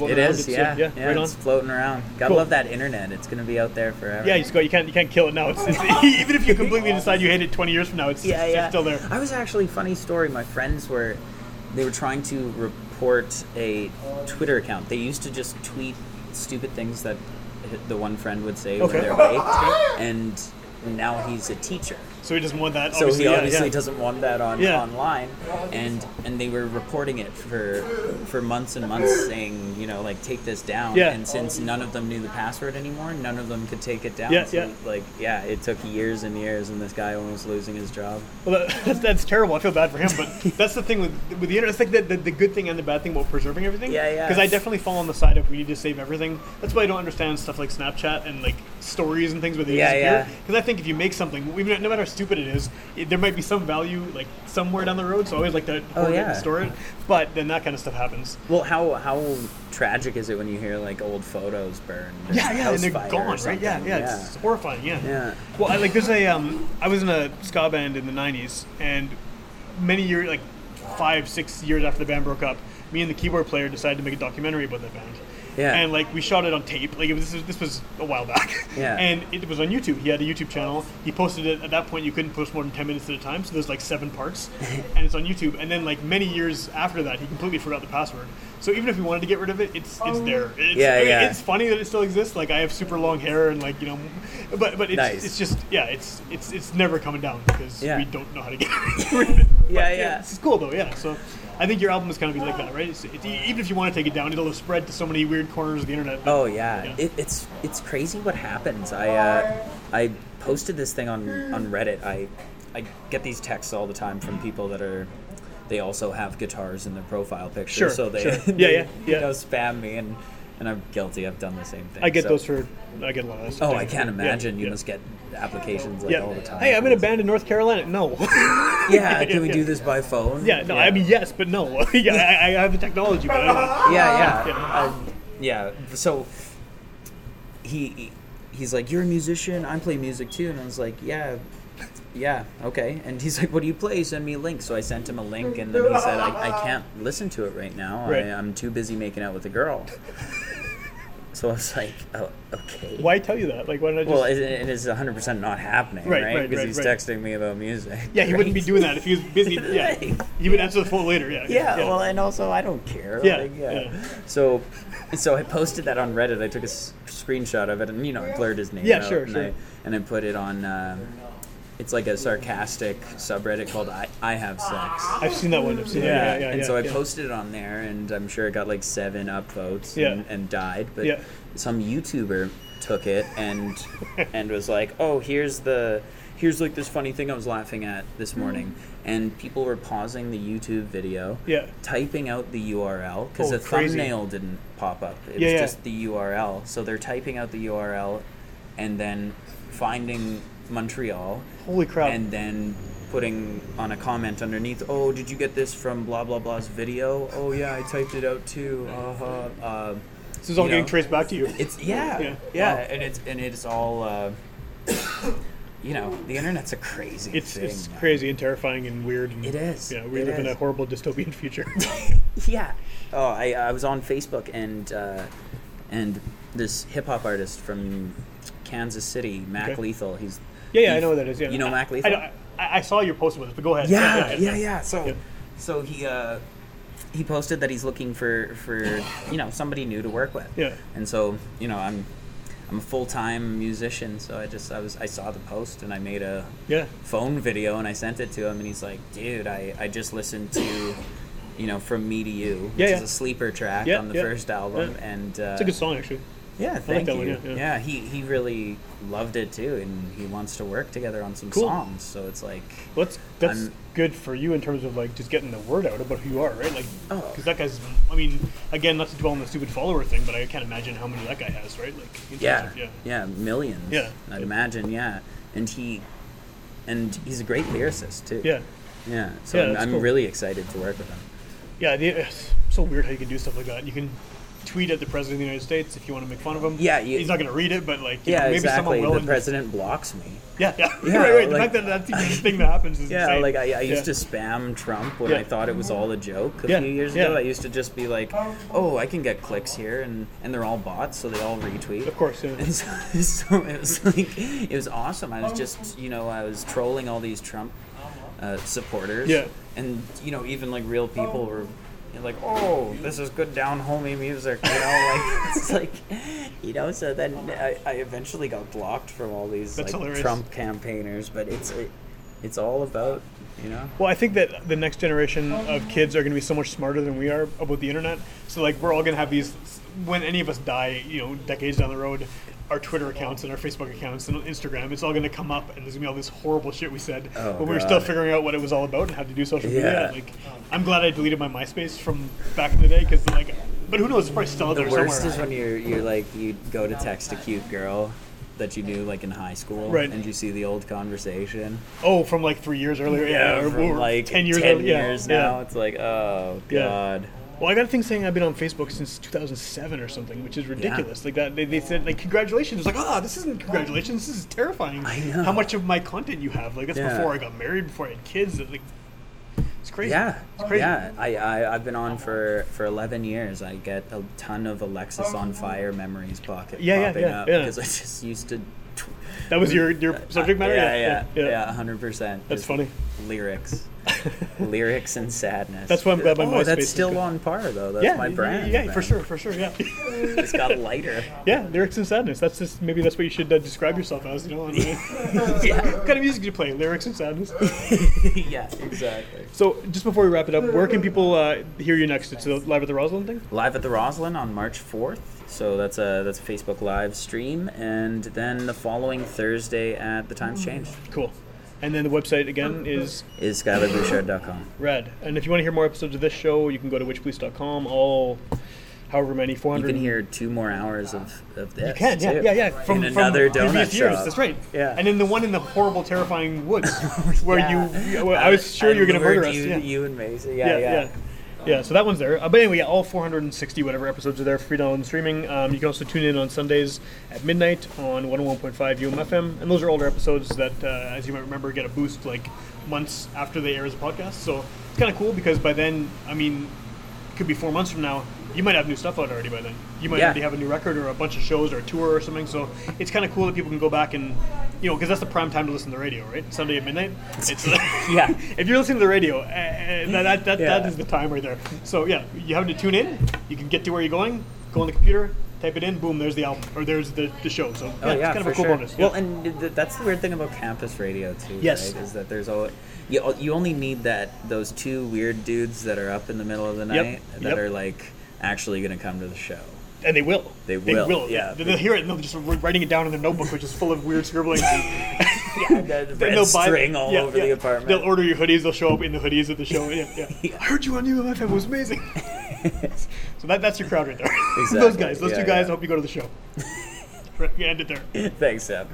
It around. is, It's, yeah. yeah, yeah, right on. it's floating around. Gotta Cool. love that internet. It's gonna be out there forever. Yeah, you just go. You can't. You can't kill it now. It's, it's even if you completely decide you hate it 20 years from now, it's, yeah, yeah. still there. I was actually funny story. My friends were they were trying to report a Twitter account. They used to just tweet stupid things that the one friend would say Okay. when they're baked, and now he's a teacher. So he doesn't want that. so he obviously yeah. doesn't want that on Yeah. online and and they were reporting it for for months and months saying you know like take this down Yeah. and since none of them knew the password anymore none of them could take it down Yeah, so yeah. like yeah it took years and years and this guy almost losing his job Well, that's, that's terrible. I feel bad for him, but that's the thing with with the internet. It's like the, the, the good thing and the bad thing about preserving everything. Yeah, yeah. Because I definitely fall on the side of we need to save everything. That's why I don't understand stuff like Snapchat and like stories and things where they Yeah, disappear. yeah. Because I think if you make something, even no matter stupid it is, it, there might be some value like somewhere down the road. So I always like to Oh, hoard it and store it. But then that kind of stuff happens. well how how tragic is it when you hear like old photos burned Yeah, yeah, and they're gone, right? Yeah, something? yeah, it's horrifying. Yeah. Yeah. Well, I, like there's a um, I was in a ska band in the '90s, and many years, like five, six years after the band broke up, me and the keyboard player decided to make a documentary about that band. Yeah. And like we shot it on tape. Like it was, this was this was a while back. Yeah. And it was on YouTube. He had a YouTube channel. He posted it. At that point, you couldn't post more than ten minutes at a time. So there's like seven parts, and it's on YouTube. And then like many years after that, he completely forgot the password. So even if he wanted to get rid of it, it's it's oh. there. It's, Yeah, I mean, yeah. It's funny that it still exists. Like I have super long hair and like you know, but but it's, Nice. it's just yeah, it's it's it's never coming down because Yeah. we don't know how to get rid of it. But, Yeah, yeah. It's cool though. Yeah. So I think your album is kind of be like that, right? It's, it's, even if you want to take it down, it'll have spread to so many weird corners of the internet. Oh yeah, Yeah. It, it's it's crazy what happens. I uh, I posted this thing on on Reddit. I I get these texts all the time from people that are they also have guitars in their profile picture, Sure, so they, sure. they, Yeah, yeah, you yeah. know spam me and and I'm guilty. I've done the same thing. I get so- those for I get a lot of. Oh, I can't Yeah, imagine. You yeah. must get applications like Yeah. all the time. Hey, I'm in a band in North Carolina. No. Yeah, can we yeah. do this by phone? yeah. No. I mean yes, but no. yeah. I, I have the technology, but I don't. yeah, yeah, Yeah. Um, yeah. So he he- he's like, "You're a musician. I play music too," and I was like, "Yeah." Yeah, okay. And he's like, What do you play? Send me a link. So I sent him a link, and then he said, I, I can't listen to it right now. Right. I, I'm too busy making out with a girl. So I was like, Oh, okay. Why tell you that? Like, why not I just? Well, it, it is 100% not happening, Right, right? right, Because right, he's right. texting me about music. yeah, he wouldn't be doing that if he was busy. Yeah, he would answer the phone later. Yeah. Yeah, well, and also I don't care. Yeah, like, yeah. yeah. So, so I posted that on Reddit. I took a s- screenshot of it, and you know, I blurred his name. Yeah, out, sure, and sure. I, and I put it on. Um, it's like a sarcastic subreddit called I, I Have Sex. I've seen that one. I've seen that. Yeah, yeah, and yeah, so I yeah. posted it on there, and I'm sure it got like seven upvotes Yeah. and, and died. But Yeah. some YouTuber took it and and was like, "Oh, here's the here's like this funny thing I was laughing at this morning," mm. and people were pausing the YouTube video, Yeah. typing out the URL because Oh, the crazy. thumbnail didn't pop up. It Yeah, was yeah. just the URL. So they're typing out the URL, and then finding Montreal Holy crap! and then putting on a comment underneath, oh, did you get this from blah blah blah's video? Oh yeah, I typed it out too. Uh-huh. Uh, this is all you getting traced back to you. It's yeah, Yeah. yeah, Wow. and it's and it's all. Uh, you know, the internet's a crazy. It's thing, it's crazy and terrifying and weird. And, It is. Yeah, we live in a horrible dystopian future. Yeah. Oh, I, I was on Facebook and uh, and this hip hop artist from Kansas City, Mac Okay. Lethal. He's yeah, yeah, I know what that is. Yeah, You know Mac Lethal. I, I, I saw your post with this, but go ahead. Yeah, yeah, yeah. So, Yeah. so he uh, he posted that he's looking for for you know somebody new to work with. Yeah. And so you know I'm I'm a full time musician, so I just I was I saw the post and I made a Yeah. phone video and I sent it to him and he's like, dude, I I just listened to. You know, from me to you, which Yeah, is a sleeper track Yeah, on the yeah, first album, yeah. and uh, It's a good song, actually. Yeah, thank that you. one, yeah, yeah, yeah. he he really loved it too, and he wants to work together on some Cool. songs. So it's like, Well, that's that's I'm- good for you in terms of like just getting the word out about who you are, right? Like, Oh. because that guy's. I mean, again, not to dwell on the stupid follower thing, but I can't imagine how many that guy has, right? Like, in terms yeah, of- yeah, yeah, millions. Yeah. I'd imagine. Yeah, and he, and he's a great lyricist too. yeah, yeah. So Yeah, I'm, I'm cool. really excited to work with him. yeah. The, it's so weird how you can do stuff like that. You can tweet at the president of the United States if you want to make fun of him. Yeah, you- he's not going to read it, but like, Yeah, know, maybe exactly. someone will. The and- president blocks me. Yeah, yeah, Yeah, right, right. The fact that that's even a thing that happens is Yeah, insane. like I, I used Yeah. to spam Trump when Yeah. I thought it was all a joke a Yeah, few years yeah. ago. I used to just be like, "Oh, I can get clicks here," and and they're all bots, so they all retweet. Of course, yeah. And so, so it was like it was awesome. I was just you know I was trolling all these Trump uh, supporters. Yeah. And you know even like real people were like, oh, this is good down homey music. You know, like it's like you know. So then I, I eventually got blocked from all these That's like hilarious. Trump campaigners, but it's. It, it's all about you know. Well, I think that the next generation oh, of kids are going to be so much smarter than we are about the internet. So like we're all going to have these when any of us die, you know, decades down the road, our Twitter accounts and our Facebook accounts and Instagram, it's all going to come up and there's going to be all this horrible shit we said Oh, when we were still figuring out what it was all about and how to do social media. Yeah. Like I'm glad I deleted my MySpace from back in the day cuz like but who knows, it's probably still out The there worst is when you're you're like you go to text a cute girl that you knew like in high school, Right. and you see the old conversation. oh, from like 3 years earlier. Yeah, or, from or like 10 years 10 earlier. Yeah, years yeah. now. It's like oh Yeah. god. Well, I got a thing saying I've been on Facebook since 2007 or something, which is ridiculous. Like that, they, they said like congratulations. Like, ah, this isn't congratulations. This is terrifying. I know. how much of my content you have. Like that's Yeah. before I got married, before I had kids. Like, it's crazy. Yeah, it's crazy. yeah. I, I I've been on for for eleven years. I get a ton of Alexisonfire memories pocket Yeah, yeah, popping yeah, up yeah. because I just used to. That was your your subject matter. Yeah, yeah, yeah, hundred percent. That's funny. Lyrics, lyrics and sadness. That's why I'm glad my oh, that's still on par though. That's yeah, my brand. Yeah, for sure, for sure. Yeah, It's got lighter. yeah. Lyrics and sadness. That's just maybe that's what you should uh, describe yourself as. You know, uh, yeah, what kind of music do you play? Lyrics and sadness. yeah, exactly. So, just before we wrap it up, where can people uh, hear you next? It's the live at the Roslyn thing. Live at the Roslyn on March fourth. So that's a that's a Facebook live stream, and then the following Thursday at the Times Changed Cool. And then the website again is is SkylarBouchard.com. Rad. And if you want to hear more episodes of this show, you can go to witchpolice.com. All, however many, 400 You can hear two more hours of, of this. You can, yeah, too. yeah, yeah. From, in from another previous donut years. shop. That's right. Yeah. And then the one in the horrible, terrifying woods, where Yeah. you, I was sure you were going to murder us. You, yeah. you and Mason. yeah, Yeah, yeah. yeah. Yeah, so that one's there. Uh, but anyway, yeah, all 460 whatever episodes are there, free download and streaming. Um, you can also tune in on Sundays at midnight on 101.5 UMFM, and those are older episodes that, uh, as you might remember, get a boost like months after they air as a podcast. So it's kind of cool because by then, I mean, it could be four months from now. You might have new stuff out already by then. You might Yeah. already have a new record or a bunch of shows or a tour or something. So it's kind of cool that people can go back and, you know, because that's the prime time to listen to the radio, right? Sunday at midnight. It's Yeah. if you're listening to the radio, uh, uh, that, that, that, Yeah. that is the time right there. So yeah, you have to tune in. You can get to where you're going. Go on the computer, type it in. Boom, there's the album or there's the, the show. So yeah, Oh it's kind of a cool sure. bonus. Well, yeah. and th- that's the weird thing about campus radio too. Yes. right? is that there's always you, you only need that those two weird dudes that are up in the middle of the Yep, night that yep. are like actually going to come to the show. and they will. They will, yeah. They'll hear it and they'll just writing it down in their notebook, which is full of weird scribbling. Yeah, the red they'll buy- string all yeah, over yeah. the apartment. They'll order your hoodies. They'll show up in the hoodies at the show. Yeah, yeah. Yeah. I heard you on UMFM. It was amazing. so that, that's your crowd right there. those guys. Those two guys. I hope you go to the show. right, yeah, end it there. Thanks, Sam.